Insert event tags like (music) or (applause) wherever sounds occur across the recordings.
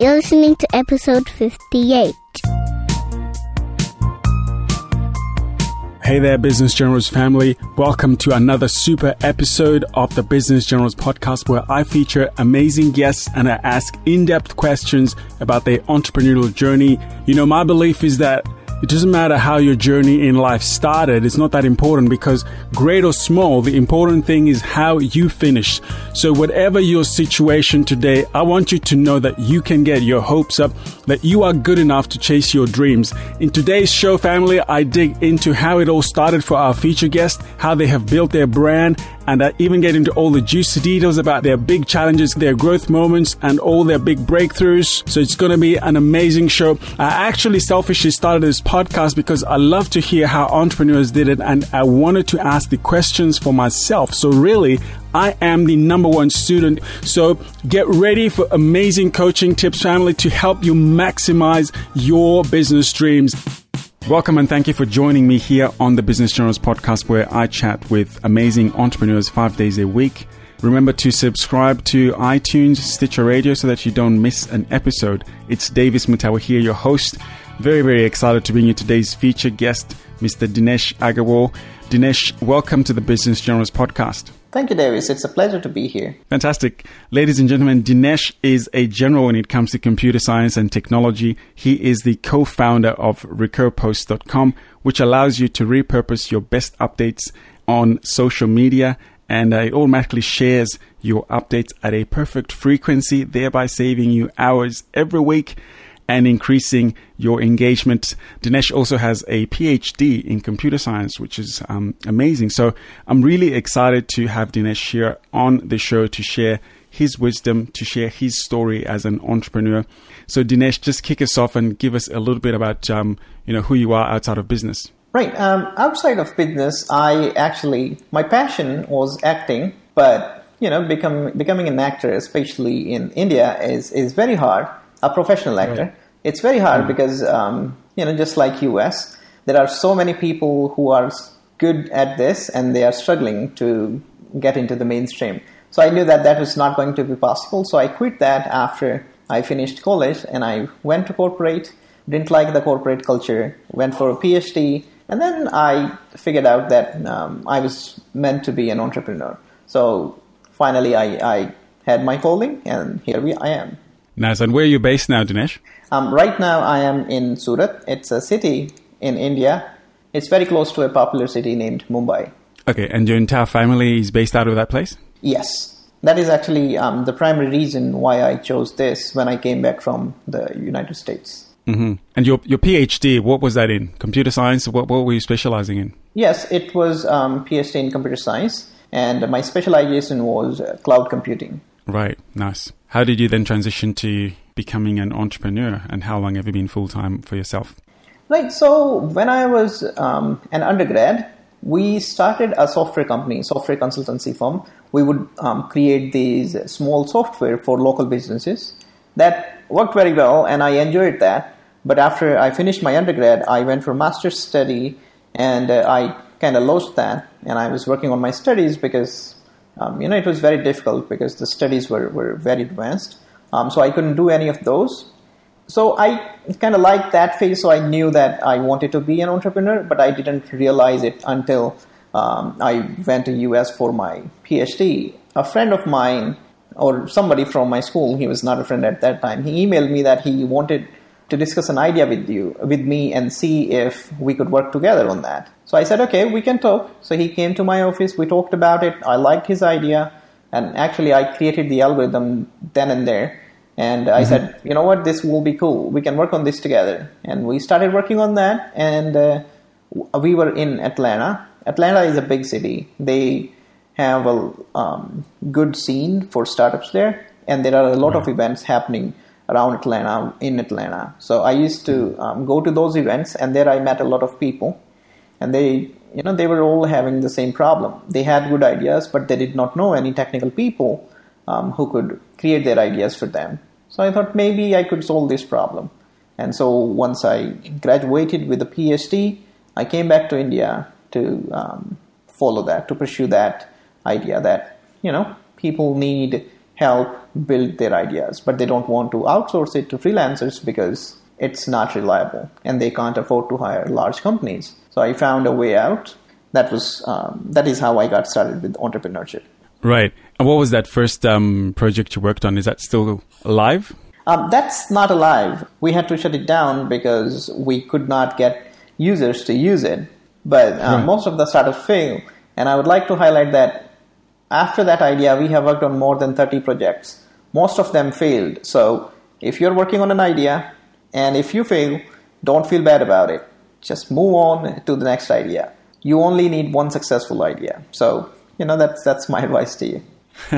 You're listening to episode 58. Hey there, Business Generals family. Welcome to another super episode of the Business Generals podcast where I feature amazing guests and I ask in depth questions about their entrepreneurial journey. You know, my belief is that it doesn't matter how your journey in life started. It's not that important because great or small, the important thing is how you finish. So whatever your situation today, I want you to know that you can get your hopes up, that you are good enough to chase your dreams. In today's show, family, I dig into how it all started for our feature guest, how they have built their brand, and I even get into all the juicy details about their big challenges, their growth moments, and all their big breakthroughs. So it's going to be an amazing show. I actually selfishly started this podcast because I love to hear how entrepreneurs did it, and I wanted to ask the questions for myself. So really, I am the number one student. So get ready for amazing coaching tips, family, to help you maximize your business dreams. Welcome and thank you for joining me here on the Business Generals podcast where I chat with amazing entrepreneurs five days a week. Remember to subscribe to iTunes, Stitcher Radio so that you don't miss an episode. It's Davis Mutawa here, your host. Very, very excited to bring you today's featured guest, Mr. Dinesh Agarwal. Dinesh, welcome to the Business Generals podcast. Thank you, Davis. It's a pleasure to be here. Fantastic. Ladies and gentlemen, Dinesh is a general when it comes to computer science and technology. He is the co founder of recurpost.com, which allows you to repurpose your best updates on social media and it automatically shares your updates at a perfect frequency, thereby saving you hours every week and increasing your engagement. Dinesh also has a PhD in computer science, which is um, amazing. So I'm really excited to have Dinesh here on the show to share his wisdom, to share his story as an entrepreneur. So Dinesh, just kick us off and give us a little bit about um, you know who you are outside of business. Right. Um, outside of business, I actually my passion was acting, but you know, become, becoming an actor, especially in India, is is very hard. A professional actor. Right. It's very hard mm-hmm. because, um, you know, just like US, there are so many people who are good at this and they are struggling to get into the mainstream. So I knew that that was not going to be possible. So I quit that after I finished college and I went to corporate, didn't like the corporate culture, went for a PhD, and then I figured out that um, I was meant to be an entrepreneur. So finally, I, I had my calling, and here we I am. Nice. And where are you based now, Dinesh? Um, right now, I am in Surat. It's a city in India. It's very close to a popular city named Mumbai. Okay, and your entire family is based out of that place? Yes. That is actually um, the primary reason why I chose this when I came back from the United States. Mm-hmm. And your your PhD, what was that in? Computer science? What, what were you specializing in? Yes, it was um, PhD in computer science, and my specialization was uh, cloud computing. Right, nice. How did you then transition to becoming an entrepreneur, and how long have you been full time for yourself? Right. So when I was um, an undergrad, we started a software company, software consultancy firm. We would um, create these small software for local businesses. That worked very well, and I enjoyed that. But after I finished my undergrad, I went for master's study, and uh, I kind of lost that. And I was working on my studies because um, you know, it was very difficult because the studies were, were very advanced. Um, so I couldn't do any of those. So I kind of liked that phase. So I knew that I wanted to be an entrepreneur, but I didn't realize it until um, I went to US for my PhD. A friend of mine, or somebody from my school, he was not a friend at that time. He emailed me that he wanted to discuss an idea with you, with me, and see if we could work together on that. So I said, okay, we can talk. So he came to my office, we talked about it. I liked his idea, and actually, I created the algorithm then and there. And I mm-hmm. said, you know what, this will be cool. We can work on this together. And we started working on that, and uh, we were in Atlanta. Atlanta is a big city. They have a um, good scene for startups there, and there are a lot right. of events happening around Atlanta, in Atlanta. So I used to um, go to those events, and there I met a lot of people, and they, you know, they were all having the same problem. They had good ideas, but they did not know any technical people um, who could create their ideas for them. So I thought maybe I could solve this problem. And so once I graduated with a PhD, I came back to India to um, follow that, to pursue that idea that you know people need help build their ideas, but they don't want to outsource it to freelancers because it's not reliable and they can't afford to hire large companies. So I found a way out. That was um, that is how I got started with entrepreneurship. Right. And what was that first um, project you worked on? Is that still alive? Um, that's not alive. We had to shut it down because we could not get users to use it. But uh, right. most of the startups fail. And I would like to highlight that after that idea, we have worked on more than 30 projects. Most of them failed. So if you're working on an idea and if you fail, don't feel bad about it. Just move on to the next idea. You only need one successful idea. So, you know, that's, that's my (laughs) advice to you. (laughs)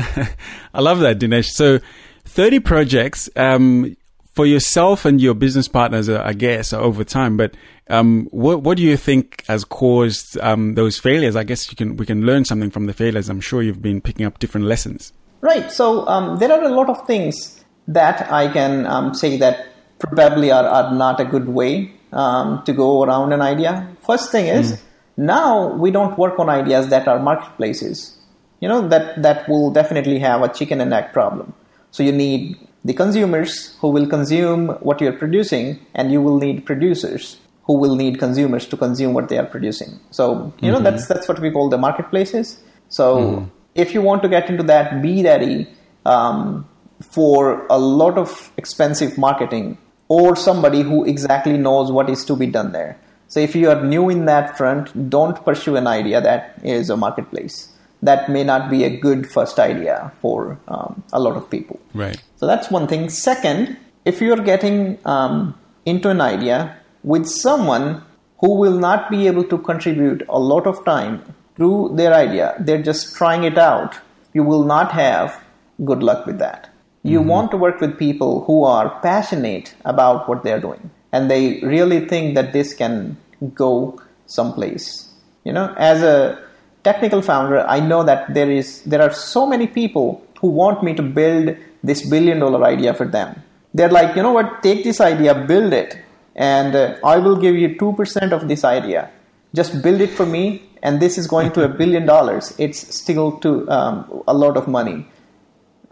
I love that, Dinesh. So, 30 projects um, for yourself and your business partners, uh, I guess, over time. But um, what what do you think has caused um, those failures? I guess you can we can learn something from the failures. I'm sure you've been picking up different lessons. Right. So um, there are a lot of things that I can um, say that probably are, are not a good way um, to go around an idea. First thing is mm. now we don't work on ideas that are marketplaces. You know that that will definitely have a chicken and egg problem. So you need the consumers who will consume what you're producing, and you will need producers who will need consumers to consume what they are producing. So you know mm-hmm. that's that's what we call the marketplaces. So mm. if you want to get into that, be ready um, for a lot of expensive marketing or somebody who exactly knows what is to be done there. So if you are new in that front, don't pursue an idea that is a marketplace. That may not be a good first idea for um, a lot of people. Right. So that's one thing. Second, if you're getting um, into an idea with someone who will not be able to contribute a lot of time to their idea, they're just trying it out, you will not have good luck with that. You mm-hmm. want to work with people who are passionate about what they're doing and they really think that this can go someplace. You know, as a technical founder, I know that there is there are so many people who want me to build this billion dollar idea for them. They're like, you know what, take this idea, build it, and uh, I will give you 2% of this idea. Just build it for me, and this is going to a billion dollars. It's still to um, a lot of money.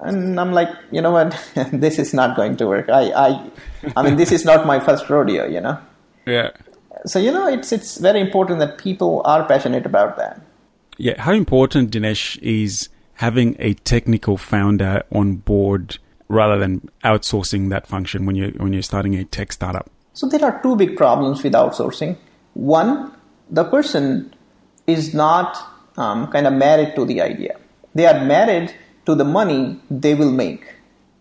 And I'm like, you know what, (laughs) this is not going to work. I, I, I mean, this is not my first rodeo, you know. Yeah. So you know, it's it's very important that people are passionate about that. Yeah, how important Dinesh is having a technical founder on board rather than outsourcing that function when you when you're starting a tech startup. So there are two big problems with outsourcing. One, the person is not um, kind of married to the idea. They are married to the money they will make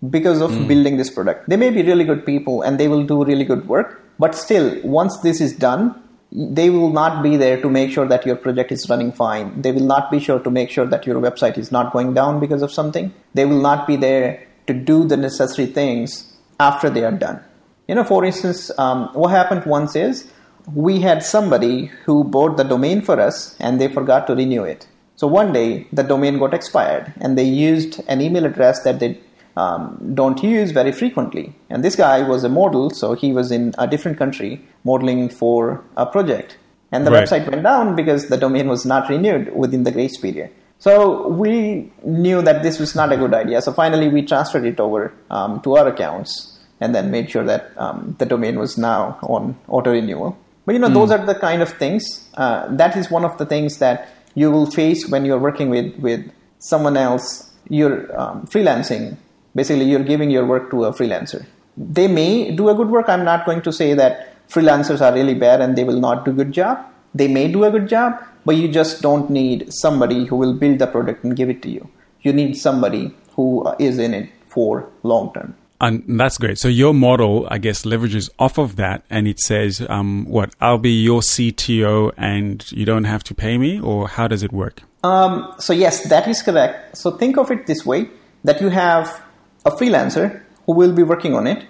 because of mm. building this product. They may be really good people and they will do really good work, but still, once this is done, they will not be there to make sure that your project is running fine. They will not be sure to make sure that your website is not going down because of something. They will not be there to do the necessary things after they are done. You know, for instance, um, what happened once is we had somebody who bought the domain for us and they forgot to renew it. So one day the domain got expired and they used an email address that they um, don't use very frequently. And this guy was a model, so he was in a different country modeling for a project. And the right. website went down because the domain was not renewed within the grace period. So we knew that this was not a good idea. So finally, we transferred it over um, to our accounts and then made sure that um, the domain was now on auto renewal. But you know, mm. those are the kind of things. Uh, that is one of the things that you will face when you're working with with someone else. You're um, freelancing. Basically, you're giving your work to a freelancer. They may do a good work. I'm not going to say that freelancers are really bad and they will not do good job. They may do a good job, but you just don't need somebody who will build the product and give it to you. You need somebody who is in it for long term. And that's great. So your model, I guess, leverages off of that, and it says, um, "What? I'll be your CTO, and you don't have to pay me," or how does it work? Um, so yes, that is correct. So think of it this way: that you have a freelancer who will be working on it,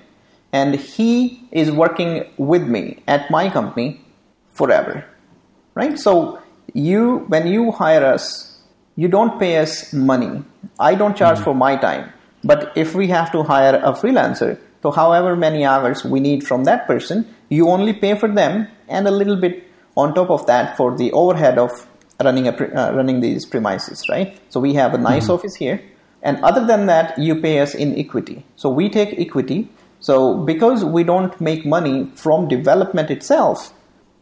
and he is working with me at my company forever, right? So you, when you hire us, you don't pay us money. I don't charge mm-hmm. for my time but if we have to hire a freelancer, so however many hours we need from that person, you only pay for them and a little bit on top of that for the overhead of running a uh, running these premises, right? So we have a nice mm-hmm. office here. And other than that, you pay us in equity. So we take equity. So because we don't make money from development itself,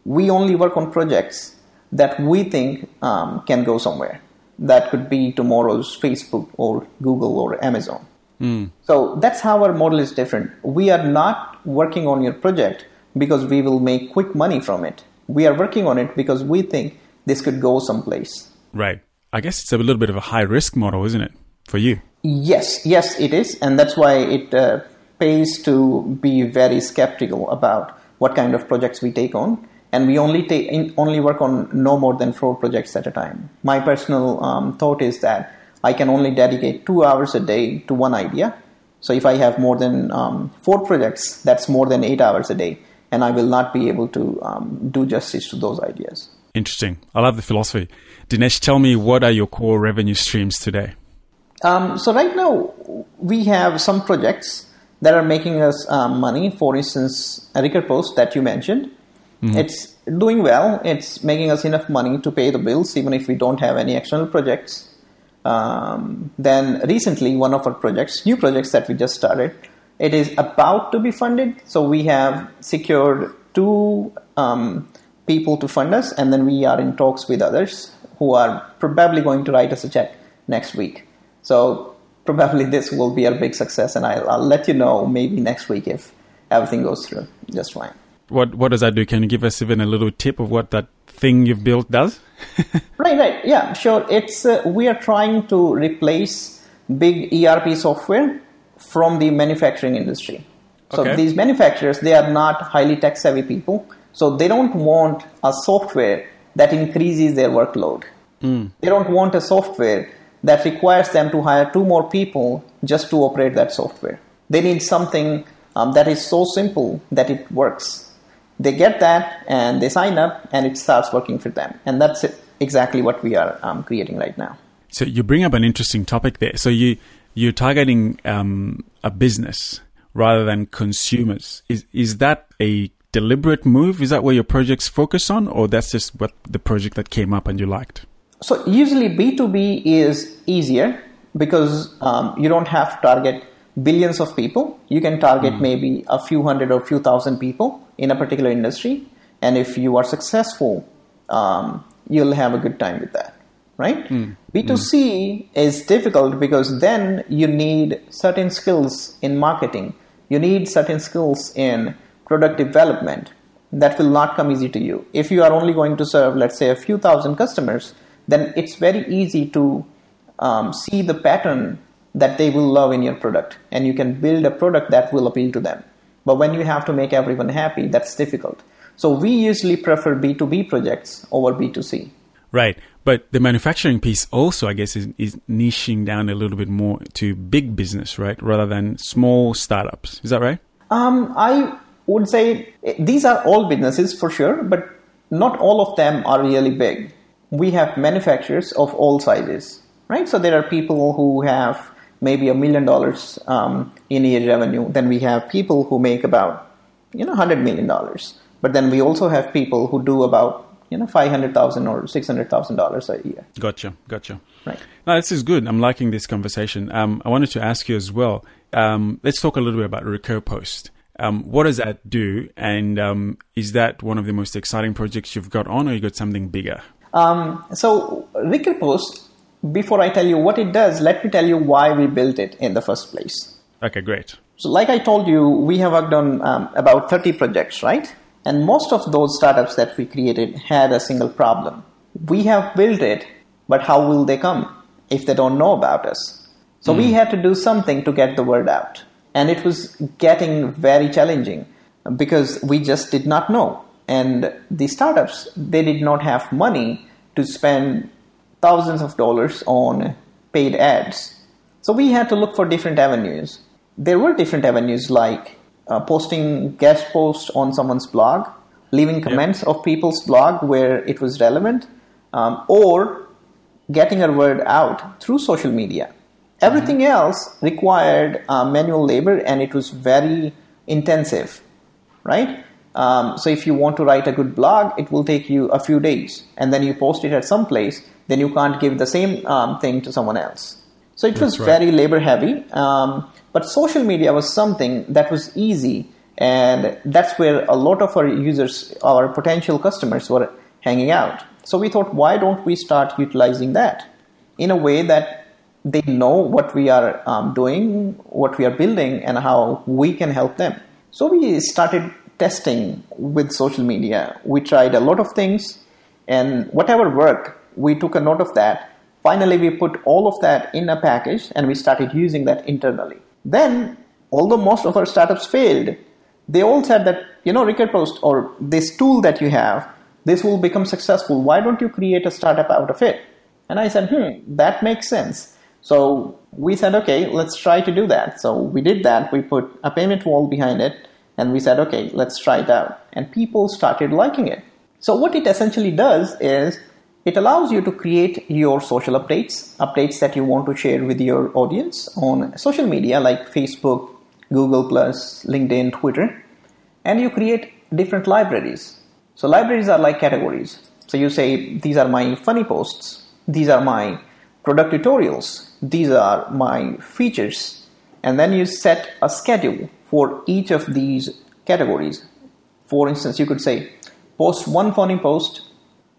we only work on projects that we think um, can go somewhere. That could be tomorrow's Facebook or Google or Amazon. Mm. So that's how our model is different. We are not working on your project because we will make quick money from it. We are working on it because we think this could go someplace. Right. I guess it's a little bit of a high risk model, isn't it, for you? Yes, yes, it is, and that's why it uh, pays to be very skeptical about what kind of projects we take on, and we only take in, only work on no more than four projects at a time. My personal um, thought is that I can only dedicate two hours a day to one idea. So if I have more than um, four projects, that's more than eight hours a day, and I will not be able to um, do justice to those ideas. Interesting. I love the philosophy. Dinesh, tell me what are your core revenue streams today? Um, so right now we have some projects that are making us um, money. For instance, Recurpost that you mentioned, mm-hmm. it's doing well. It's making us enough money to pay the bills, even if we don't have any external projects. Um, then recently, one of our projects, new projects that we just started, it is about to be funded. So we have secured two um, people to fund us, and then we are in talks with others who are probably going to write us a check next week. So probably (laughs) this will be a big success, and I'll, I'll let you know maybe next week if everything goes through just fine. What what does that do? Can you give us even a little tip of what that thing you've built does? (laughs) right, right, yeah, sure. It's uh, we are trying to replace big ERP software from the manufacturing industry. So okay. these manufacturers they are not highly tech savvy people, so they don't want a software that increases their workload. Mm. They don't want a software that requires them to hire two more people just to operate that software. They need something um, that is so simple that it works. They get that and they sign up and it starts working for them. And that's it, exactly what we are um, creating right now. So you bring up an interesting topic there. So you you're targeting um, a business rather than consumers. Is is that a deliberate move? Is that where your projects focus on, or that's just what the project that came up and you liked? So usually B2B is easier because um, you don't have to target billions of people. You can target mm. maybe a few hundred or few thousand people in a particular industry. And if you are successful, um, you'll have a good time with that, right? Mm. B2C mm. is difficult because then you need certain skills in marketing, you need certain skills in product development. That will not come easy to you. If you are only going to serve, let's say, a few thousand customers, then it's very easy to um, see the pattern that they will love in your product. And you can build a product that will appeal to them. But when you have to make everyone happy that's difficult. So we usually prefer b2b projects over b2c right. But the manufacturing piece also i guess is, is niching down a little bit more to big business right? Rather than small startups. Is that right? Um, i would say these are all businesses for sure but not all of them are really big. We have manufacturers of all sizes, right? So there are people who have maybe a million dollars um, in year revenue. Then we have people who make about you know hundred million dollars. But then we also have people who do about you know five hundred thousand or six hundred thousand dollars a year. Gotcha, gotcha. Right. Now this is good. I'm liking this conversation. Um, I wanted to ask you as well. Um, let's talk a little bit about Recur Post. Um, what does that do? And um, is that one of the most exciting projects you've got on, or you got something bigger? Um, so Recur Post, before I tell you what it does, let me tell you why we built it in the first place. Okay, great. So, like I told you, we have worked on um, about 30 projects, right? And most of those startups that we created had a single problem. We have built it, but how will they come if they don't know about us? So, mm. we hmm. had to do something to get the word out. And it was getting very challenging because we just did not know and the startups they did not have money to spend thousands of dollars on paid ads so we had to look for different avenues there were different avenues like uh, posting guest posts on someone's blog leaving comments yep. of people's blog where it was relevant um, or getting our word out through social media everything mm-hmm. else required uh, manual labor and it was very intensive right um, so if you want to write a good blog, it will take you a few days, and then you post it at some place. Then you can't give the same um, thing to someone else. So it was right. very labor heavy. Um, but social media was something that was easy, and that's where a lot of our users, our potential customers, were hanging out. So we thought, why don't we start utilizing that in a way that they know what we are um, doing, what we are building, and how we can help them. So we started testing with social media. We tried a lot of things, and whatever worked, we took a note of that. Finally, we put all of that in a package and we started using that internally. Then, although most of our startups failed, they all said that, you know, Recurpost or this tool that you have, this will become successful. Why don't you create a startup out of it? And I said, hmm, that makes sense. So we said, okay, let's try to do that. So we did that. We put a payment wall behind it and we said, okay, let's try it out. And people started liking it. So what it essentially does is it allows you to create your social updates, updates that you want to share with your audience on social media like Facebook, Google, LinkedIn, Twitter, and you create different libraries. So, libraries are like categories. So, you say, These are my funny posts, these are my product tutorials, these are my features, and then you set a schedule for each of these categories. For instance, you could say, Post one funny post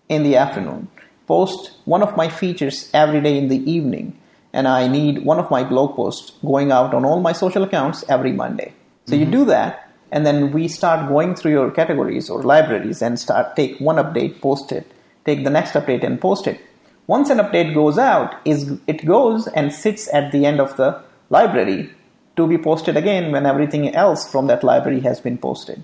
in the afternoon post one of my features every day in the evening, and I need one of my blog posts going out on all my social accounts every Monday. So mm-hmm. you do that, and then we start going through your categories or libraries and start take one update, post it, take the next update and post it. Once an update goes out, is it goes and sits at the end of the library to be posted again when everything else from that library has been posted.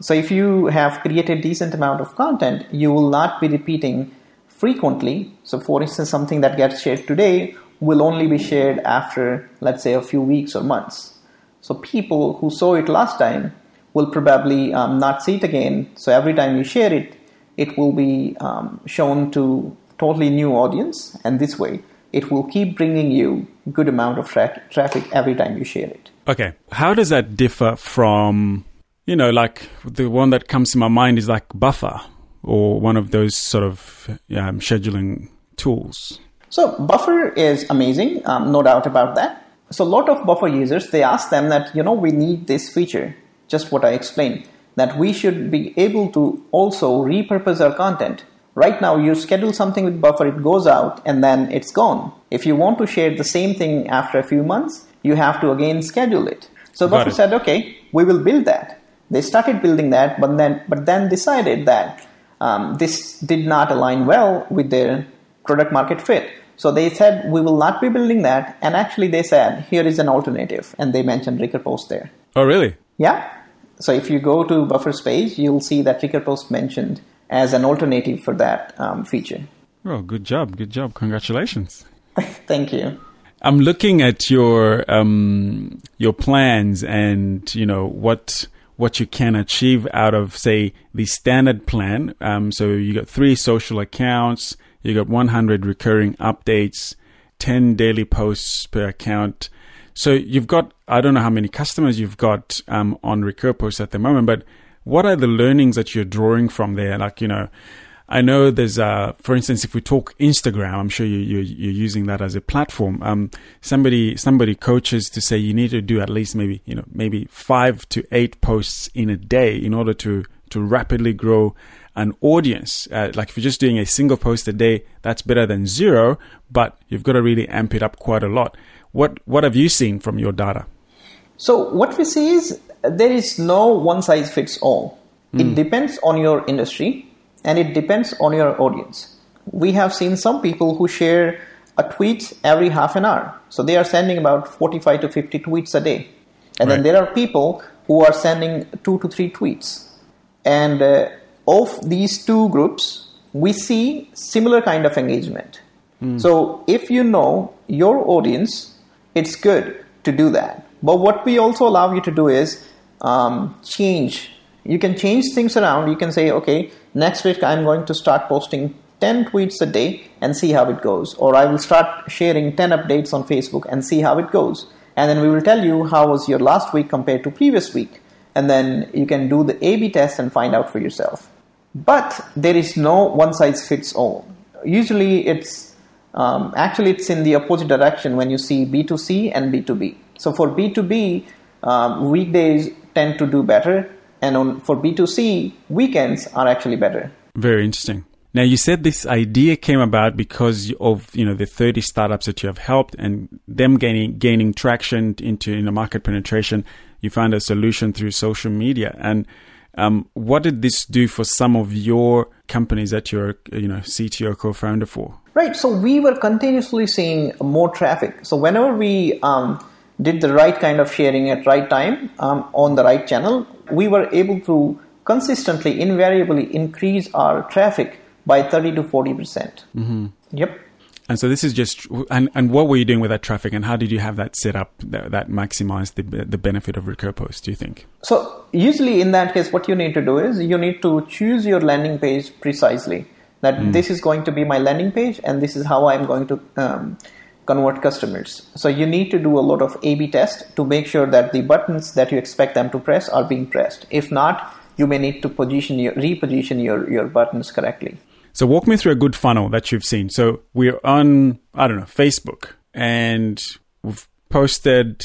So if you have created decent amount of content, you will not be repeating frequently. So, for instance, something that gets shared today will only be shared after, let's say, a few weeks or months. So, people who saw it last time will probably um, not see it again. So, every time you share it, it will be um, shown to totally new audience, and this way, it will keep bringing you good amount of tra- traffic every time you share it. Okay, how does that differ from, you know, like the one that comes to my mind is like Buffer or one of those sort of um, scheduling tools? So Buffer is amazing, um, no doubt about that. So a lot of Buffer users they ask them that you know we need this feature, just what I explained, that we should be able to also repurpose our content. Right now, you schedule something with Buffer, it goes out, and then it's gone. If you want to share the same thing after a few months, you have to again schedule it. So Buffer said, okay, we will build that. They started building that, but then but then decided that um, this did not align well with their product market fit. So they said, we will not be building that. And actually, they said, here is an alternative. And they mentioned Recurpost there. Oh, really? Yeah. So if you go to Buffer's page, you'll see that Recurpost mentioned as an alternative for that um, feature. Oh, good job. Good job. Congratulations. (laughs) Thank you. I'm looking at your um, your plans and you know what what you can achieve out of, say, the standard plan. Um, so you got three social accounts, you got 100 recurring updates, 10 daily posts per account. So you've got, I don't know how many customers you've got um, on Recur Posts at the moment, but what are the learnings that you're drawing from there? Like, you know, I know there's, uh, for instance, if we talk Instagram, I'm sure you, you, you're using that as a platform. Um, somebody, somebody coaches to say you need to do at least maybe, you know, maybe five to eight posts in a day in order to, to rapidly grow an audience. Uh, like if you're just doing a single post a day, that's better than zero, but you've got to really amp it up quite a lot. What, what have you seen from your data? So what we see is there is no one size fits all. Mm. It hmm. depends on your industry and it depends on your audience. We have seen some people who share a tweet every half an hour. So they are sending about 45 to 50 tweets a day. And right. then there are people who are sending two to three tweets. And uh, of these two groups, we see similar kind of engagement. Mm. So if you know your audience, it's good to do that. But what we also allow you to do is um, change. You can change things around. You can say, okay, next week I'm going to start posting 10 tweets a day and see how it goes. Or I will start sharing 10 updates on Facebook and see how it goes. And then we will tell you how was your last week compared to previous week. And then you can do the A B test and find out for yourself. But there is no one size fits all. Usually it's Um, actually, it's in the opposite direction when you see B2C and B2B. So for B2B, um, weekdays tend to do better, and on, for B2C, weekends are actually better. Very interesting. Now you said this idea came about because of you know the 30 startups that you have helped and them gaining gaining traction into in the market penetration. You found a solution through social media. And um, what did this do for some of your companies that you're you know CTO co-founder for? Right. So we were continuously seeing more traffic. So whenever we um, did the right kind of sharing at right time um, on the right channel, we were able to consistently, invariably increase our traffic by 30 to 40 percent. Mm-hmm. Yep. And so this is just, and, and what were you doing with that traffic, and how did you have that set up that, that maximized the the benefit of Recur Post? Do you think? So usually in that case, what you need to do is you need to choose your landing page precisely. That mm. this is going to be my landing page, and this is how I'm going to um, convert customers. So you need to do a lot of A/B test to make sure that the buttons that you expect them to press are being pressed. If not, you may need to position your reposition your your buttons correctly. So walk me through a good funnel that you've seen. So we're on, I don't know, Facebook and we've posted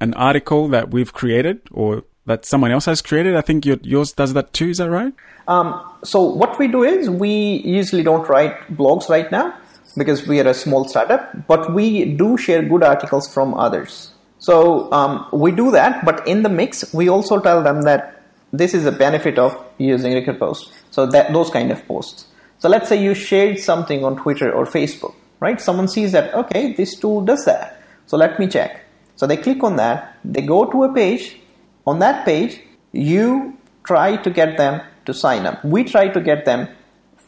an article that we've created or that someone else has created. I think yours does that too. Is that right? Um, so what we do is we usually don't write blogs right now because we are a small startup, but we do share good articles from others. So um, we do that, but in the mix, we also tell them that this is a benefit of using Recur Post. So that those kind of posts. So let's say you shared something on Twitter or Facebook, right? Someone sees that, okay, this tool does that. So let me check. So they click on that, they go to a page. On that page, you try to get them to sign up. We try to get them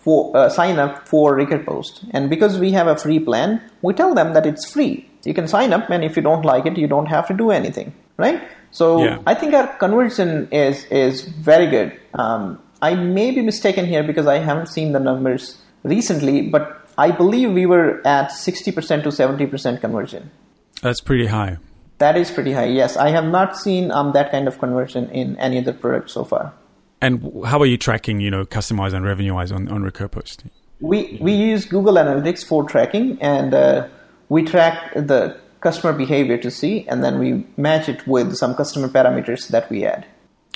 for uh, sign up for Recur Post. And because we have a free plan, we tell them that it's free. You can sign up, and if you don't like it, you don't have to do anything, right? So yeah. I think our conversion is is very good. Um, I may be mistaken here because I haven't seen the numbers recently, but I believe we were at 60% to 70% conversion. That's pretty high. That is pretty high, yes. I have not seen um, that kind of conversion in any other product so far. And how are you tracking, you know, customize and revenue wise on, on Recur Post? We, we use Google Analytics for tracking and uh, we track the customer behavior to see and then we match it with some customer parameters that we add.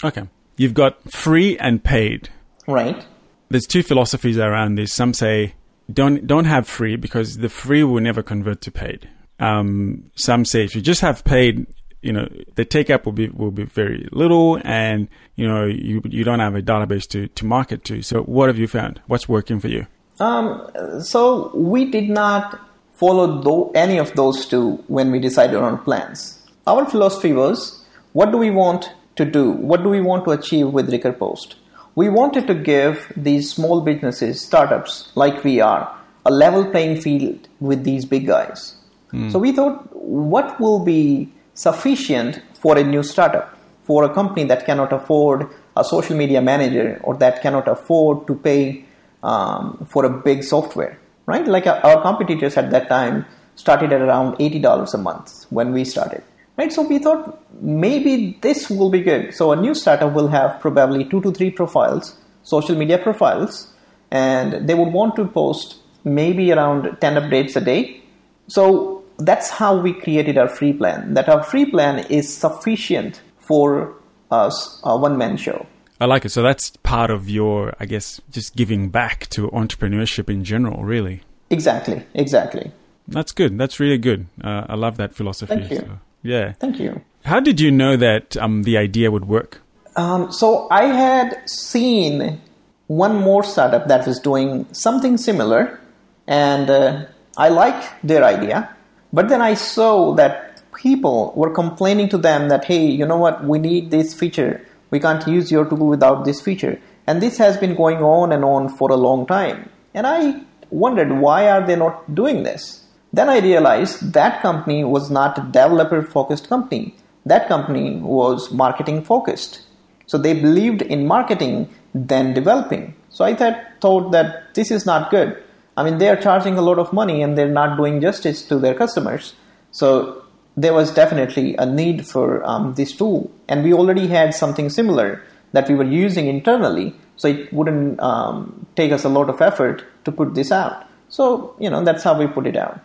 Okay you've got free and paid. Right. There's two philosophies around this. Some say don't don't have free because the free will never convert to paid. Um, some say if you just have paid, you know, the take up will be will be very little, and you know you you don't have a database to to market to. So what have you found? What's working for you? Um, so we did not follow any of those two when we decided on plans. Our philosophy was, what do we want to do? What do we want to achieve with Recur Post? We wanted to give these small businesses, startups like we are, a level playing field with these big guys. Mm. So we thought, what will be sufficient for a new startup, for a company that cannot afford a social media manager or that cannot afford to pay um, for a big software, right? Like our competitors at that time started at around $80 a month when we started right? So we thought maybe this will be good. So a new startup will have probably two to three profiles social media profiles and they would want to post maybe around 10 updates a day. So that's how we created our free plan that our free plan is sufficient for us a one man show I like it. So that's part of your, I guess, just giving back to entrepreneurship in general, really. Exactly, exactly. That's good. That's really good. Uh, I love that philosophy. Thank you. So. Yeah. Thank you. How did you know that um, the idea would work? Um, so I had seen one more startup that was doing something similar, and uh, I like their idea. But then I saw that people were complaining to them that, hey, you know what, we need this feature. We can't use your tool without this feature. And this has been going on and on for a long time. And I wondered, why are they not doing this? Then I realized that company was not a developer focused company. That company was marketing focused. So they believed in marketing than developing. So I thought, thought that this is not good. I mean, they are charging a lot of money and they're not doing justice to their customers. So there was definitely a need for um, this tool. And we already had something similar that we were using internally. So it wouldn't um, take us a lot of effort to put this out. So, you know, that's how we put it out.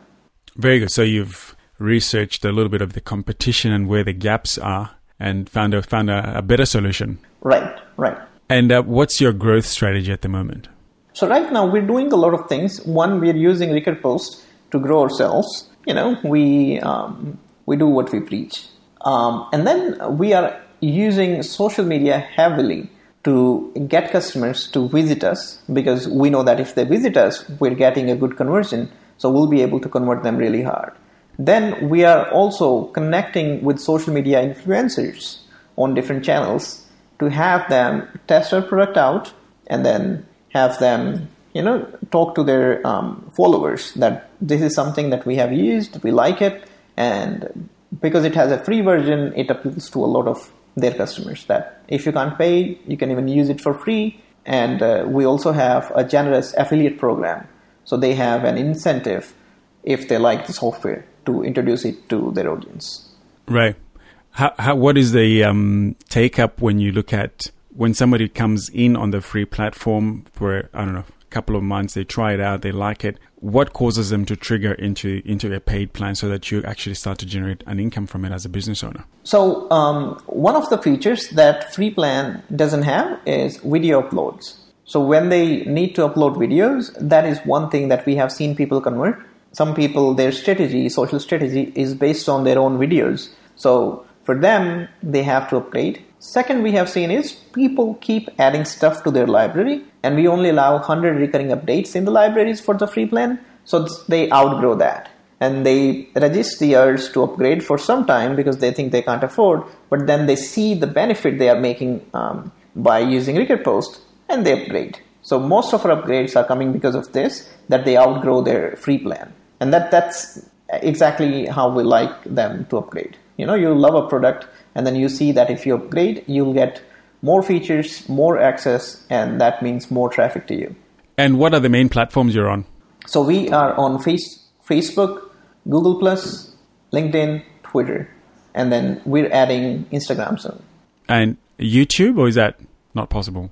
Very good. So you've researched a little bit of the competition and where the gaps are and found a, found a, a better solution. Right, right. And uh, what's your growth strategy at the moment? So right now we're doing a lot of things. One, we're using Recurpost to grow ourselves. You know, we um, we do what we preach, um, and then we are using social media heavily to get customers to visit us because we know that if they visit us, we're getting a good conversion. So we'll be able to convert them really hard. Then we are also connecting with social media influencers on different channels to have them test our product out and then have them you know talk to their um, followers that this is something that we have used we like it and because it has a free version it appeals to a lot of their customers that if you can't pay you can even use it for free. And uh, we also have a generous affiliate program. So they have an incentive if they like the software to introduce it to their audience. Right. How, how, what is the um, take up when you look at when somebody comes in on the free platform for I don't know a couple of months, they try it out, they like it. What causes them to trigger into into a paid plan so that you actually start to generate an income from it as a business owner? So um, one of the features that free plan doesn't have is video uploads. So when they need to upload videos, that is one thing that we have seen people convert. Some people, their strategy, social strategy, is based on their own videos. So for them, they have to upgrade Second, we have seen is people keep adding stuff to their library, and we only allow 100 recurring updates in the libraries for the free plan, so they outgrow that. And they resist the urge to upgrade for some time because they think they can't afford, but then they see the benefit they are making um, by using Recurpost and they upgrade. So most of our upgrades are coming because of this, that they outgrow their free plan. And that, that's exactly how we like them to upgrade. You know, you love a product and then you see that if you upgrade you'll get more features more access and that means more traffic to you. And what are the main platforms you're on? So we are on face, facebook google plus linkedin twitter. And then we're adding instagram soon. And youtube or is that not possible?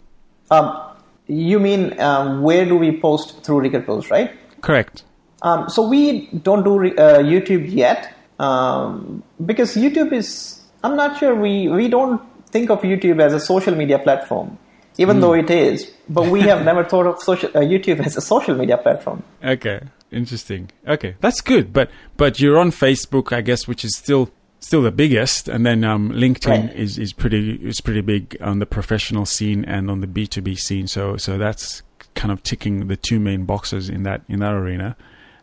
Um, you mean um, where do we post through Recurpost, right? Correct. Um, so we don't do uh, YouTube yet um, because YouTube is I'm not sure we we don't think of YouTube as a social media platform, even mm. though it is. But we have (laughs) never thought of social, uh, YouTube as a social media platform. Okay, interesting. Okay, that's good. But but you're on Facebook, I guess, which is still still the biggest, and then um, LinkedIn right. is, is pretty is pretty big on the professional scene and on the B two B scene. So so that's kind of ticking the two main boxes in that in that arena.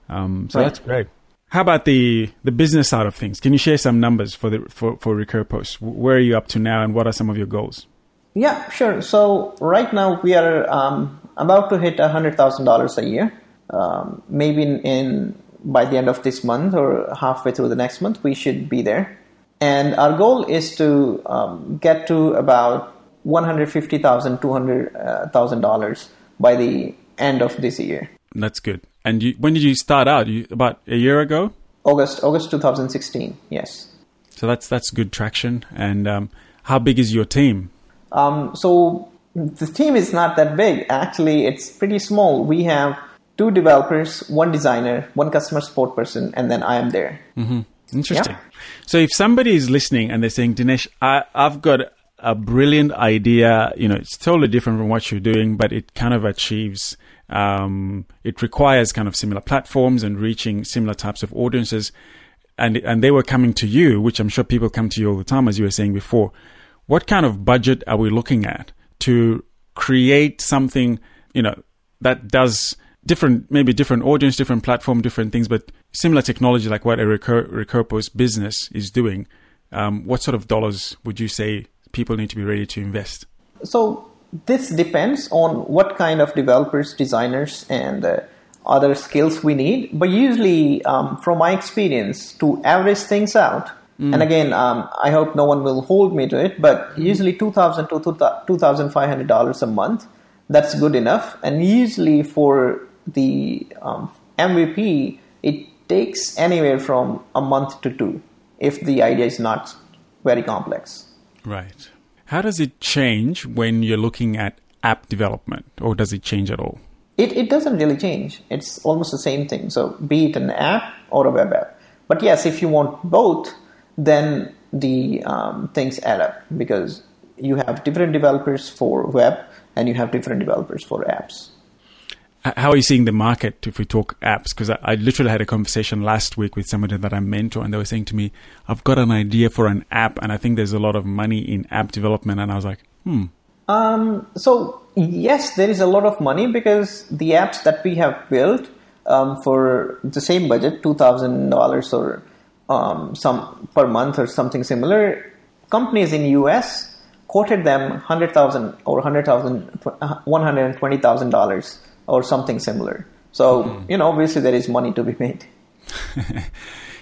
Um, so right. that's great. How about the the business side of things? Can you share some numbers for the for for Recur Post? Where are you up to now, and what are some of your goals? Yeah, sure. So right now we are um, about to hit hundred thousand dollars a year. Um, maybe in, in by the end of this month or halfway through the next month, we should be there. And our goal is to um, get to about one hundred fifty thousand, two hundred thousand dollars by the end of this year. That's good. And you, when did you start out? You, about a year ago? August, August 2016. Yes. So that's that's good traction. And um, how big is your team? Um, so the team is not that big. Actually, it's pretty small. We have two developers, one designer, one customer support person, and then I am there. Mm-hmm. Interesting. Yeah. So if somebody is listening and they're saying, Dinesh, I, I've got a brilliant idea. You know, it's totally different from what you're doing, but it kind of achieves um, it requires kind of similar platforms and reaching similar types of audiences. And, and they were coming to you, which I'm sure people come to you all the time, as you were saying before. What kind of budget are we looking at to create something, you know, that does different, maybe different audience, different platform, different things, but similar technology like what a recur, recur post business is doing? Um, what sort of dollars would you say people need to be ready to invest? So this depends on what kind of developers, designers, and uh, other skills we need. But usually, um, from my experience, to average things out, mm. and again, um, I hope no one will hold me to it, but usually two thousand to two thousand five hundred dollars a month. That's good enough. And usually for the um, MVP, it takes anywhere from a month to two if the idea is not very complex. Right. How does it change when you're looking at app development, or does it change at all? It, it doesn't really change. It's almost the same thing. So, be it an app or a web app. But yes, if you want both, then the um, things add up because you have different developers for web and you have different developers for apps. How are you seeing the market if we talk apps? Because I, I, literally had a conversation last week with somebody that I mentor, and they were saying to me, I've got an idea for an app, and I think there's a lot of money in app development. And I was like, hmm. Um, so, yes, there is a lot of money because the apps that we have built um, for the same budget, $2,000 or um, some per month or something similar, companies in US quoted them 100,000 or 100,000, $120,000 or something similar. So, mm. you know, obviously there is money to be made. (laughs)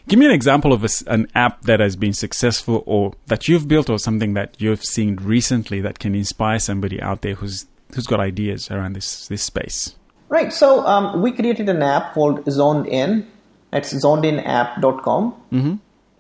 Give me an example of a, an app that has been successful or that you've built or something that you've seen recently that can inspire somebody out there who's who's got ideas around this this space. Right. So um, we created an app called Zoned In. It's zonedinapp.com. Mm-hmm.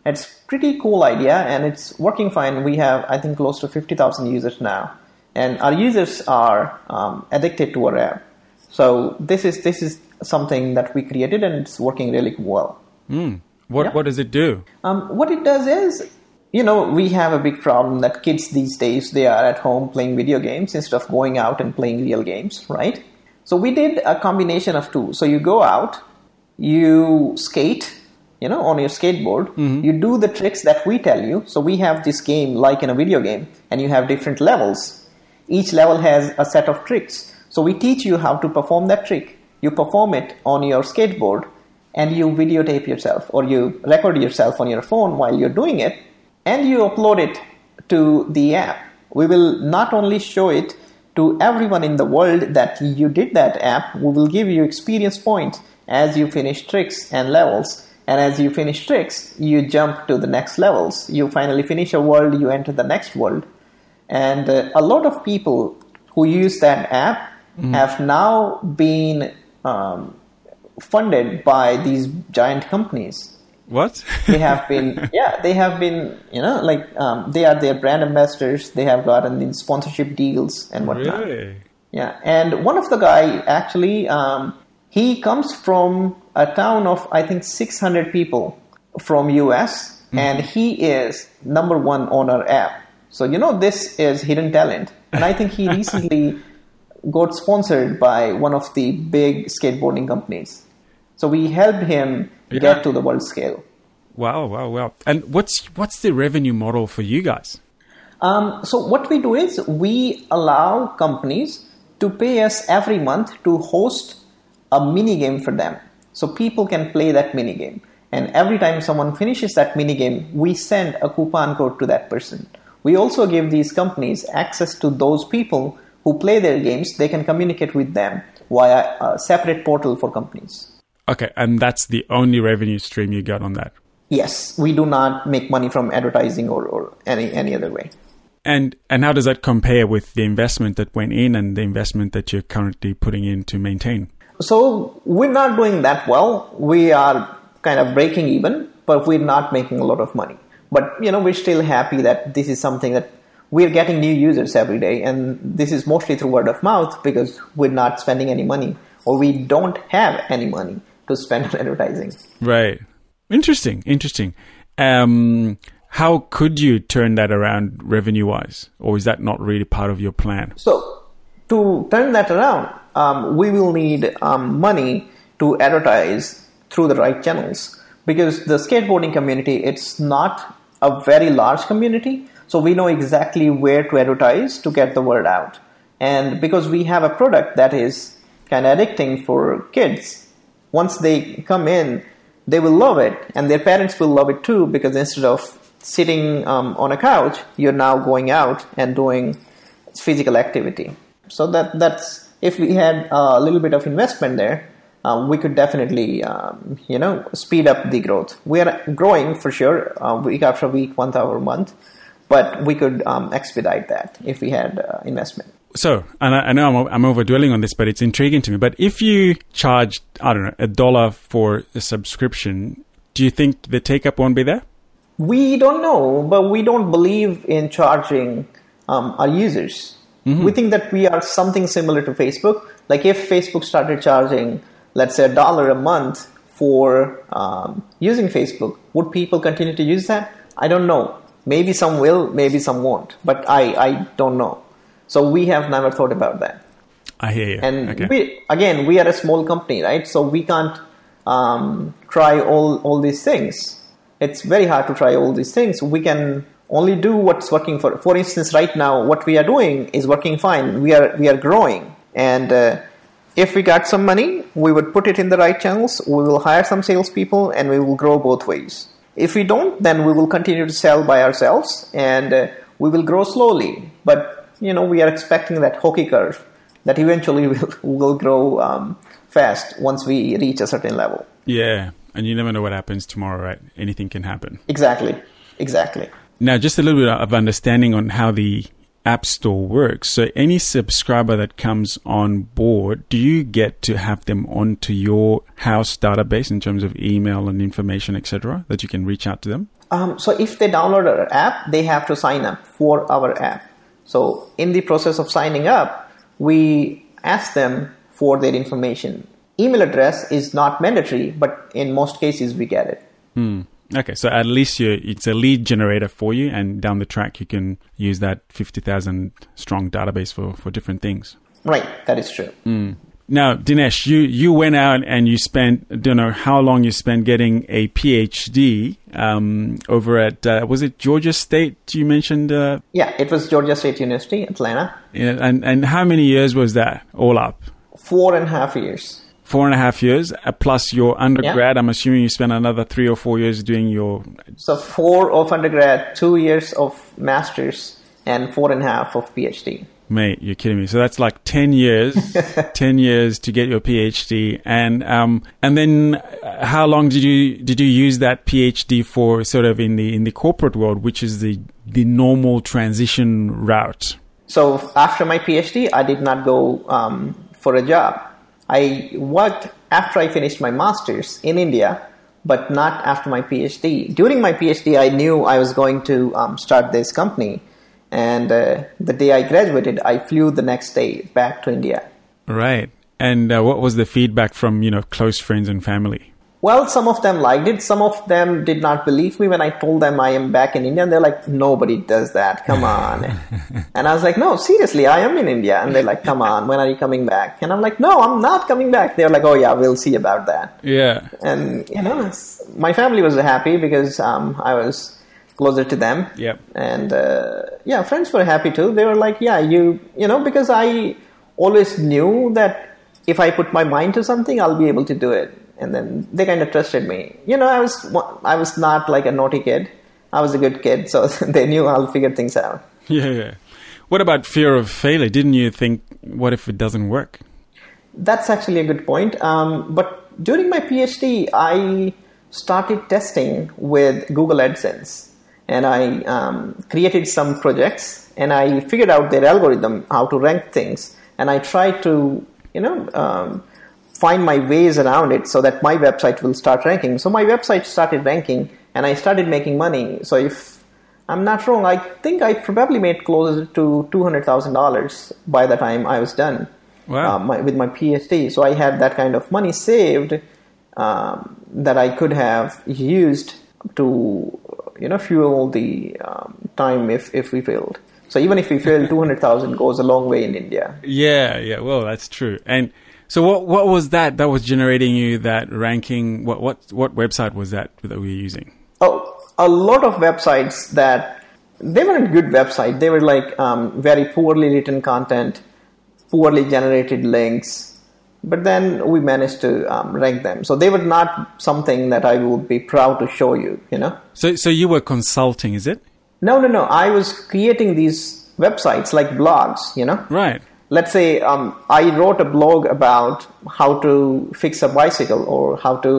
It's pretty cool idea and it's working fine. We have I think close to fifty thousand users now, and our users are um, addicted to our app. So this is this is something that we created and it's working really well. Mm. What yeah. what does it do? Um, what it does is, you know, we have a big problem that kids these days they are at home playing video games instead of going out and playing real games, right? So we did a combination of two. So you go out, you skate, you know, on your skateboard. Mm-hmm. You do the tricks that we tell you. So we have this game like in a video game, and you have different levels. Each level has a set of tricks. So we teach you how to perform that trick. You perform it on your skateboard and you videotape yourself or you record yourself on your phone while you're doing it and you upload it to the app. We will not only show it to everyone in the world that you did that app, we will give you experience points as you finish tricks and levels. And as you finish tricks, you jump to the next levels. You finally finish a world, you enter the next world. And uh, a lot of people who use that app mm. have now been um, funded by these giant companies. What? they have been, (laughs) yeah, they have been, you know, like um, they are their brand ambassadors. They have gotten these sponsorship deals and whatnot. Really? Yeah, and one of the guy actually, um, he comes from a town of I think 600 people from US, mm-hmm. and he is number one on our app. So you know this is hidden talent, and I think he (laughs) recently got sponsored by one of the big skateboarding companies. So we helped him yeah. get to the world scale. Wow, wow, wow! And what's what's the revenue model for you guys? Um, so what we do is we allow companies to pay us every month to host a mini game for them, so people can play that mini game. And every time someone finishes that mini game, we send a coupon code to that person. We also give these companies access to those people who play their games, they can communicate with them via a separate portal for companies. Okay, and that's the only revenue stream you got on that? Yes, we do not make money from advertising or, or any, any other way. And and how does that compare with the investment that went in and the investment that you're currently putting in to maintain? So we're not doing that well. We are kind of breaking even, but we're not making a lot of money. But you know, we're still happy that this is something that we're getting new users every day, and this is mostly through word of mouth because we're not spending any money or we don't have any money to spend (laughs) on advertising. Right. Interesting. Interesting. Um, how could you turn that around revenue wise, or is that not really part of your plan? So, to turn that around, um, we will need um, money to advertise through the right channels because the skateboarding community it's not a very large community so we know exactly where to advertise to get the word out. And because we have a product that is kind of addicting for kids, once they come in, they will love it, and their parents will love it too because instead of sitting um, on a couch, you're now going out and doing physical activity. So that that's if we had a little bit of investment there, uh, we could definitely um, you know speed up the growth. We are growing for sure uh, week after week, month after month but we could um, expedite that if we had uh, investment. So, and I, I know I'm, I'm over dwelling on this, but it's intriguing to me. But if you charge, I don't know, a dollar for a subscription, do you think the take up won't be there? We don't know, but we don't believe in charging um, our users. We think that we are something similar to Facebook. Like if Facebook started charging, let's say, a dollar a month for um, using Facebook, would people continue to use that? I don't know. Maybe some will, maybe some won't, but I, I don't know. So we have never thought about that. I hear you. And okay. we, again, we are a small company, right? So we can't um, try all, all these things. It's very hard to try all these things. We can only do what's working for. For instance, right now, what we are doing is working fine. We are we are growing, and uh, if we got some money, we would put it in the right channels. We will hire some salespeople, and we will grow both ways. If we don't, then we will continue to sell by ourselves, and uh, we will grow slowly. But you know, we are expecting that hockey curve that eventually (laughs) will will grow um, fast once we reach a certain level. yeah, and you never know what happens tomorrow, right? Anything can happen. Exactly, exactly. Now, just a little bit of understanding on how the App Store works. So, any subscriber that comes on board, do you get to have them onto your house database in terms of email and information, etc., that you can reach out to them? Um, so if they download our app, they have to sign up for our app. So in the process of signing up, we ask them for their information. Email address is not mandatory, but in most cases we get it. Hmm. Okay, so at least you it's a lead generator for you, and down the track you can use that fifty thousand strong database for for different things. Right, that is true. Now, Dinesh, you, you went out and you spent, don't know how long you spent getting a PhD um, over at, uh, was it Georgia State you mentioned? Uh, Yeah, it was Georgia State University, Atlanta. yeah, and, and how many years was that all up? Four and a half years. Four and a half years, uh, plus your undergrad. I'm assuming you spent another three or four years doing your. So four of undergrad, two years of masters, and four and a half of PhD. Mate, you're kidding me. So that's like 10 years, (laughs) 10 years to get your PhD. And, um, and then uh, how long did you, did you use that PhD for sort of in the, in the corporate world, which is the, the normal transition route? So after my PhD, I did not go um, for a job. I worked after I finished my master's in India, but not after my PhD. During my PhD, I knew I was going to um, start this company, and uh, the day I graduated, I flew the next day back to India. Right. And uh, what was the feedback from, you know, close friends and family? Well, some of them liked it. Some of them did not believe me when I told them I am back in India. And they're like, nobody does that. Come on. (laughs) and I was like, no, seriously, I am in India. And they're like, come on, when are you coming back? And I'm like, no, I'm not coming back. They're like, oh, yeah, we'll see about that. Yeah. And, you know, my family was happy because um, I was closer to them. Yep. And, uh, yeah, friends were happy too. They were like, yeah, you, you know, because I always knew that if I put my mind to something, I'll be able to do it. And then they kind of trusted me. You know, I was I was not like a naughty kid. I was a good kid, so (laughs) they knew I'll figure things out. Yeah. yeah. What about fear of failure? Didn't you think, what if it doesn't work? That's actually a good point. Um, but during my PhD, I started testing with Google AdSense, and I um, created some projects, and I figured out their algorithm, how to rank things, and I tried to, you know, um, find my ways around it so that my website will start ranking. So my website started ranking, and I started making money. So if I'm not wrong, I think I probably made closer to two hundred thousand dollars by the time I was done Wow. uh, my, with my PhD. So I had that kind of money saved um, that I could have used to, you know, fuel the um, time if, if we failed. So even if we (laughs) hundred thousand goes a long way in India. Yeah, yeah. Well, that's true. And so, what what was that that was generating you that ranking? What what what website was that that we were using? Oh, a lot of websites that they weren't good websites. They were like um, very poorly written content, poorly generated links. But then we managed to um, rank them. So they were not something that I would be proud to show you. You know. So so you were consulting, is it? No, no, no. I was creating these websites like blogs. You know. Right. Let's say um, I wrote a blog about how to fix a bicycle or how to,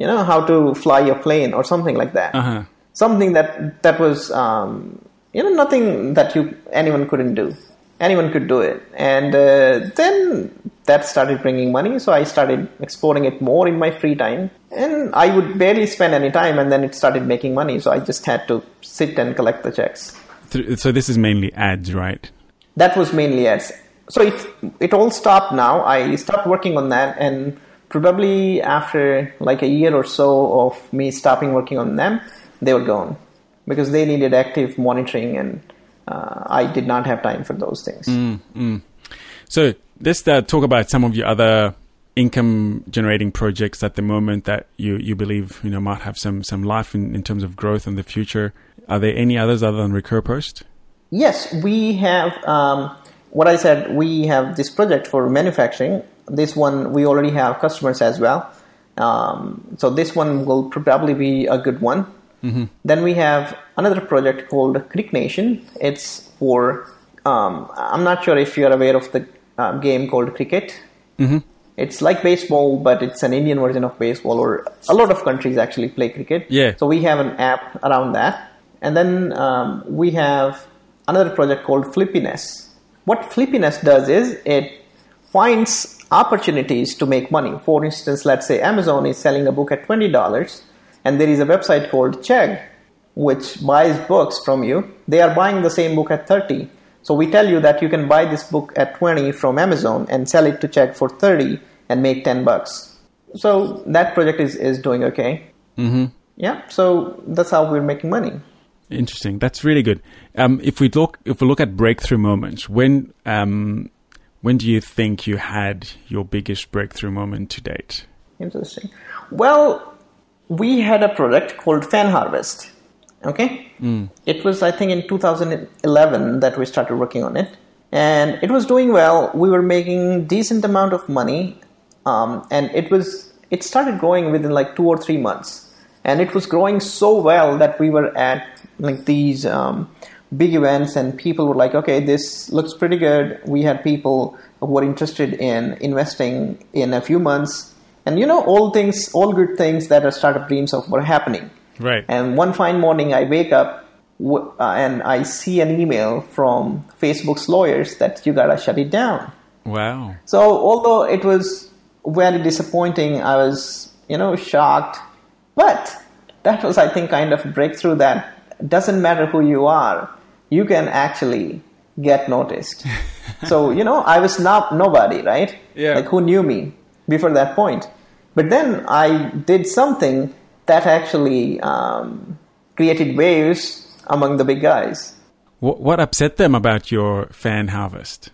you know, how to fly a plane or something like that. Uh huh. something that that was um, you know nothing that you anyone couldn't do anyone could do it and uh, then that started bringing money so i started exploring it more in my free time and i would barely spend any time and then it started making money so i just had to sit and collect the checks So this is mainly ads, right? that was mainly ads. So it it all stopped now. I stopped working on that, and probably after like a year or so of me stopping working on them, they were gone because they needed active monitoring, and uh, I did not have time for those things. Mm, So let's uh, talk about some of your other income generating projects at the moment that you, you believe you know might have some some life in, in terms of growth in the future. Are there any others other than Recurpost? Yes, we have. Um, what I said, we have this project for manufacturing. This one we already have customers as well. Um, so this one will probably be a good one. Mm-hmm. Then we have another project called Crick Nation. It's for um, I'm not sure if you're aware of the uh, game called cricket. Mm-hmm. It's like baseball, but it's an Indian version of baseball, or a lot of countries actually play cricket. Yeah. So we have an app around that. And then um, we have another project called Flippiness. What Flippiness does is it finds opportunities to make money. For instance, let's say Amazon is selling a book at $20, and there is a website called Chegg, which buys books from you. They are buying the same book at 30 so we tell you that you can buy this book at 20 from Amazon and sell it to Chegg for 30 and make 10 bucks. So that project is, is doing okay. Mm-hmm. Yeah, so that's how we're making money. Interesting. That's really good. Um, if we look, if we look at breakthrough moments, when um, when do you think you had your biggest breakthrough moment to date? Interesting. Well, we had a product called Fan Harvest. Okay, mm. it was I think in 2011 that we started working on it, and it was doing well. We were making decent amount of money, um, and it was it started growing within like two or three months, and it was growing so well that we were at like these um, big events, and people were like, "Okay, this looks pretty good." We had people who were interested in investing in a few months, and you know, all things, all good things that a startup dreams of were happening. Right. And one fine morning, I wake up w- uh, and I see an email from Facebook's lawyers that you gotta shut it down. Wow. So although it was very disappointing, I was you know shocked, but that was I think kind of a breakthrough that doesn't matter who you are, you can actually get noticed. (laughs) so you know I was not nobody, right? Yeah. Like who knew me before that point? But then I did something that actually um, created waves among the big guys. What, what upset them about your fan harvest?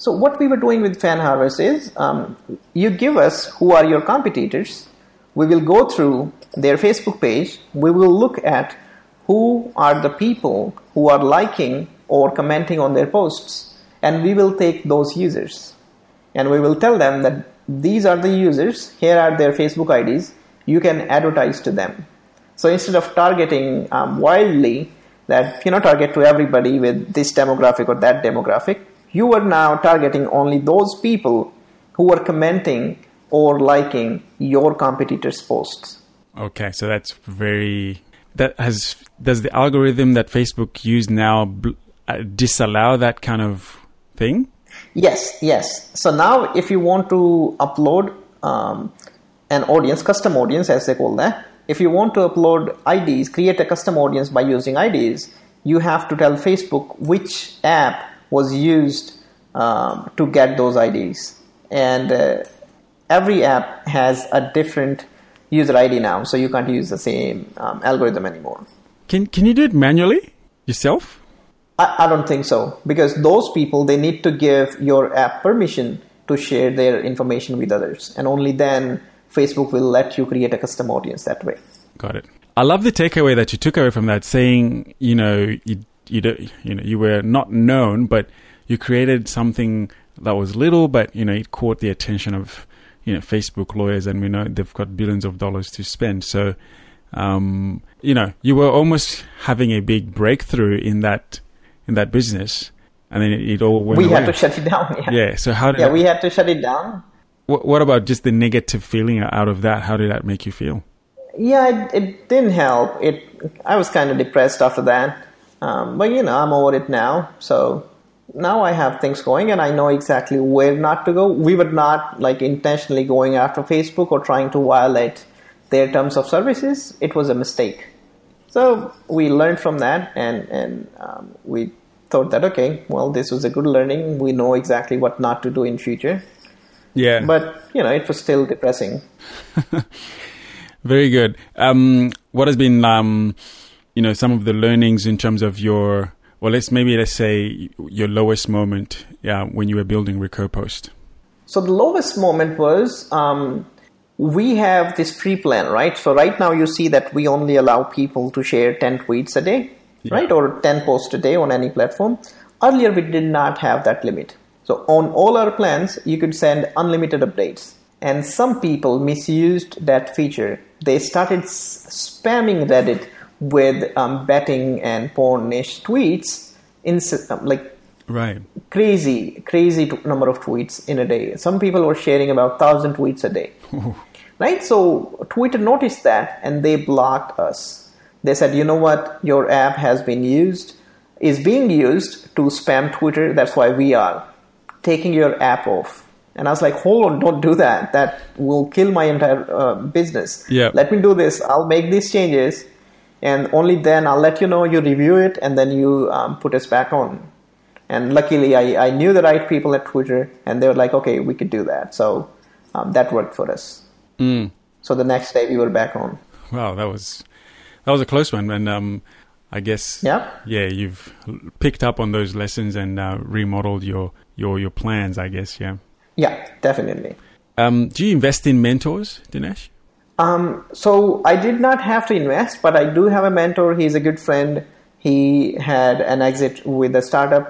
So what we were doing with Fan Harvest is, um, you give us who are your competitors. We will go through their Facebook page. We will look at who are the people who are liking or commenting on their posts, and we will take those users, and we will tell them that these are the users. Here are their Facebook IDs. You can advertise to them. So instead of targeting um, wildly, that you know target to everybody with this demographic or that demographic you are now targeting only those people who are commenting or liking your competitors' posts. Okay, so that's very that has does the algorithm that Facebook use now uh, disallow that kind of thing? Yes, yes. So now, if you want to upload um, an audience, custom audience as they call that, if you want to upload IDs, create a custom audience by using IDs, you have to tell Facebook which app was used um, to get those IDs. And uh, every app has a different user ID now, so you can't use the same um, algorithm anymore. Can can you do it manually yourself? I, I don't think so because those people they need to give your app permission to share their information with others, and only then Facebook will let you create a custom audience that way. Got it. I love the takeaway that you took away from that, saying you know you you don't, you know you were not known, but you created something that was little, but you know it caught the attention of you know Facebook lawyers, and we know they've got billions of dollars to spend. So, um, you know, you were almost having a big breakthrough in that in that business, and then it, it all went. We away. had to shut it down. (laughs) Yeah. Yeah. So how did Yeah, we had to shut it down. what, what about just the negative feeling out of that? How did that make you feel? Yeah, it, it didn't help. It I was kind of depressed after that. Um, but you know, I'm over it now. So now I have things going, and I know exactly where not to go. We were not like intentionally going after Facebook or trying to violate their terms of services. It was a mistake. So we learned from that, and and um, we thought that okay, well, this was a good learning. We know exactly what not to do in future. Yeah. But you know, it was still depressing. (laughs) Very good. Um, what has been, um, you know, some of the learnings in terms of your, well, let's maybe let's say your lowest moment, yeah, when you were building Recurpost. So the lowest moment was um, we have this free plan, right? So right now you see that we only allow people to share 10 tweets a day, yeah. right? Or 10 posts a day on any platform. Earlier we did not have that limit. So on all our plans, you could send unlimited updates. And some people misused that feature. They started s- spamming Reddit with um, betting and pornish tweets in um, like right. crazy crazy t- number of tweets in a day. Some people were sharing about 1000 tweets a day. Right? So twitter noticed that and they blocked us. They said you know what? Your app has been used is being used to spam twitter. That's why we are taking your app off. And I was like, hold on, don't do that. That will kill my entire uh, business. Yeah. Let me do this. I'll make these changes and only then I'll let you know. You review it, and then you um, put us back on. And luckily, I, I knew the right people at Twitter, and they were like, okay, we could do that. So um, that worked for us. Mm. So the next day, we were back on. Wow, that was that was a close one, and um, I guess yeah, yeah, you've picked up on those lessons and uh, remodeled your your your plans. I guess yeah. Yeah, definitely. Um, do you invest in mentors, Dinesh? Um, so I did not have to invest, but I do have a mentor. He's a good friend. He had an exit with a startup.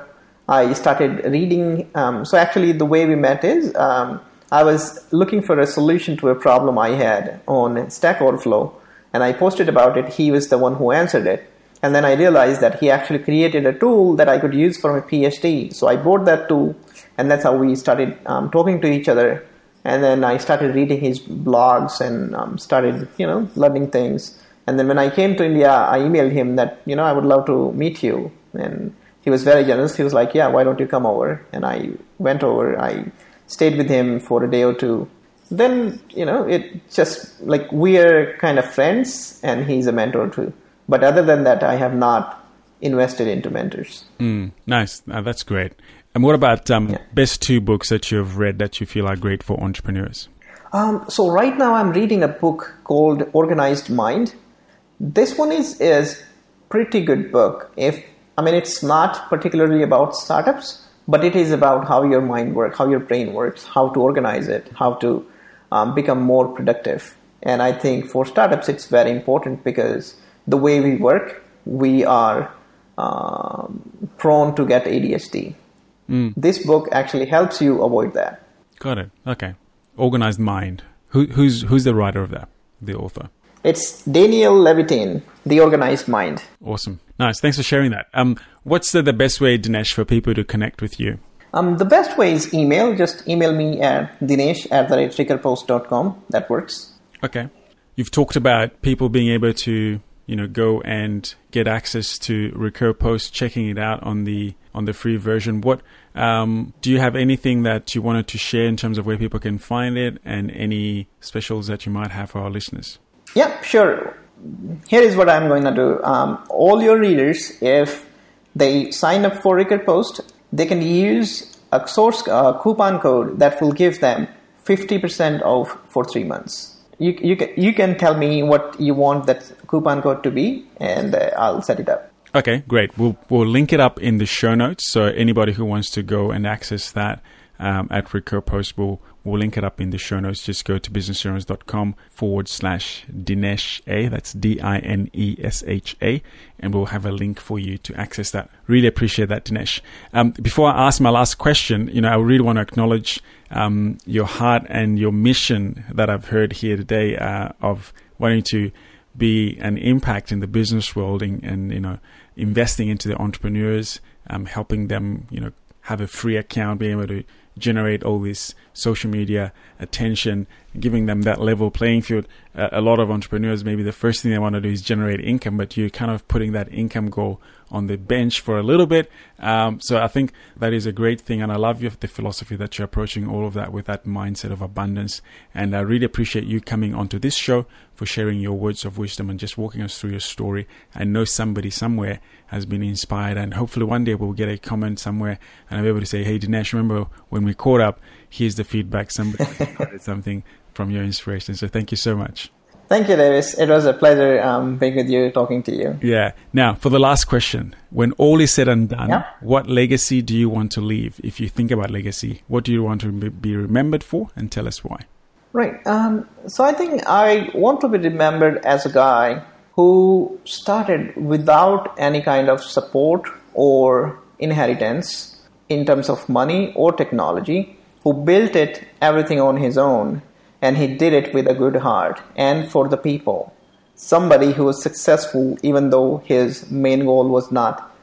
I started reading. Um, so actually, the way we met is um, I was looking for a solution to a problem I had on Stack Overflow, and I posted about it. He was the one who answered it. And then I realized that he actually created a tool that I could use for my PhD. So I bought that tool, and that's how we started um, talking to each other and then I started reading his blogs and um, started you know learning things. And then when I came to India, I emailed him that you know I would love to meet you, and he was very generous. He was like, "Yeah, why don't you come over?" And I went over. I stayed with him for a day or two. Then you know it just like we are kind of friends, and he's a mentor too. But other than that, I have not invested into mentors. Mm, nice, that's great. And what about um, yeah. best two books that you've read that you feel are great for entrepreneurs? Um, so right now I'm reading a book called Organized Mind. This one is is pretty good book. If I mean it's not particularly about startups, but it is about how your mind works, how your brain works, how to organize it, how to um, become more productive. And I think for startups it's very important because the way we work, we are um, prone to get ADHD Mm. This book actually helps you avoid that. Got it. Okay. Organized Mind. Who, who's who's the writer of that? The author. It's Daniel Levitin, The Organized Mind. Awesome. Nice. Thanks for sharing that. Um, what's the, the best way, Dinesh, for people to connect with you? Um, the best way is email. Just email me at dinesh at the recurpost.com. That works. Okay. You've talked about people being able to, you know, go and get access to Recurpost, checking it out on the on the free version. What um, do you have anything that you wanted to share in terms of where people can find it and any specials that you might have for our listeners? Yeah, sure. Here is what I'm going to do. Um, all your readers, if they sign up for Recurpost, they can use a source uh, coupon code that will give them 50% off for three months. You, you, can, you can tell me what you want that coupon code to be, and uh, I'll set it up. Okay, great. We'll we'll link it up in the show notes. So anybody who wants to go and access that um, at Recurpost, will we'll link it up in the show notes. Just go to businessgenerals.com forward slash Dinesh A. That's D I N E S H A, and we'll have a link for you to access that. Really appreciate that, Dinesh. Um, before I ask my last question, you know, I really want to acknowledge um, your heart and your mission that I've heard here today uh, of wanting to be an impact in the business world and, and you know investing into the entrepreneurs, um, helping them, you know, have a free account, being able to generate all this social media attention, giving them that level playing field. Uh, a lot of entrepreneurs, maybe the first thing they want to do is generate income, but you're kind of putting that income goal on the bench for a little bit. Um, so I think that is a great thing, and I love your, the philosophy that you're approaching all of that with that mindset of abundance. And I really appreciate you coming onto this show for sharing your words of wisdom and just walking us through your story. I know somebody somewhere has been inspired, and hopefully one day we'll get a comment somewhere and I'll be able to say, "Hey, Dinesh, remember when we caught up? Here's the feedback. Somebody (laughs) something from your inspiration." So thank you so much. Thank you, Davis. It was a pleasure um, being with you, talking to you. Yeah. Now, for the last question, when all is said and done, yeah. what legacy do you want to leave? If you think about legacy, what do you want to be remembered for, and tell us why? Right. Um, so I think I want to be remembered as a guy who started without any kind of support or inheritance in terms of money or technology, who built it everything on his own and he did it with a good heart and for the people. Somebody who was successful even though his main goal was not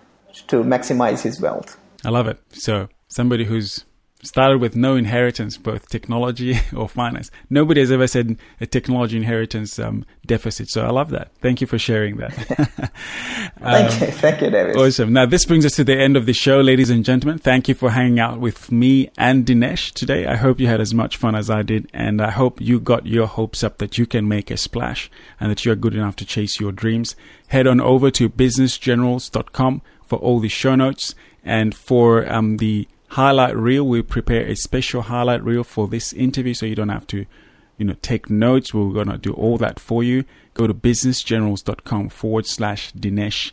to maximize his wealth. I love it. So, somebody who's started with no inheritance, both technology (laughs) or finance. Nobody has ever said a technology inheritance um, deficit. So I love that. Thank you for sharing that. (laughs) um, thank you. (laughs) Thank you, David. Awesome. Now, this brings us to the end of the show, ladies and gentlemen. Thank you for hanging out with me and Dinesh today. I hope you had as much fun as I did. And I hope you got your hopes up that you can make a splash and that you're good enough to chase your dreams. Head on over to businessgenerals.com for all the show notes and for um, the highlight reel. We prepare a special highlight reel for this interview so you don't have to, you know, take notes. We're going to do all that for you. Go to businessgenerals.com forward slash Dinesh,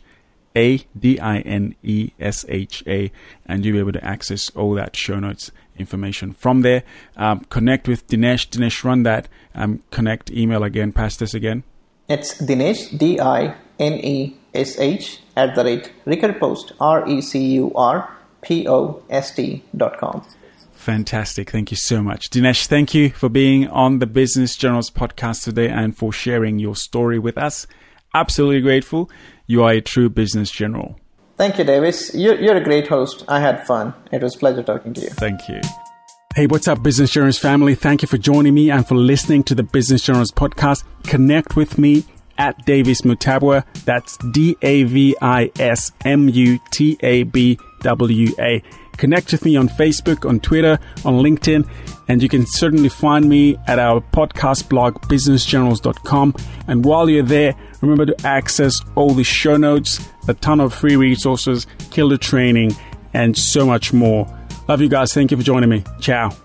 A D I N E S H A, and you'll be able to access all that show notes information from there. Um, connect with Dinesh. Dinesh, run that. Um, connect email again. Pass this again. It's Dinesh, D I N E S H, at the rate recurpost, dot post.com. Fantastic. Thank you so much. Dinesh, thank you for being on the Business Generals podcast today and for sharing your story with us. Absolutely grateful. You are a true business general. Thank you, Davis. You're, you're a great host. I had fun. It was a pleasure talking to you. Thank you. Hey, what's up, Business Generals family? Thank you for joining me and for listening to the Business Generals podcast. Connect with me at Davis Mutabwa. That's D A V I S M U T A B W A. Connect with me on Facebook, on Twitter, on LinkedIn, and you can certainly find me at our podcast blog, businessgenerals.com. And while you're there, remember to access all the show notes, a ton of free resources, killer training, and so much more. Love you guys. Thank you for joining me. Ciao.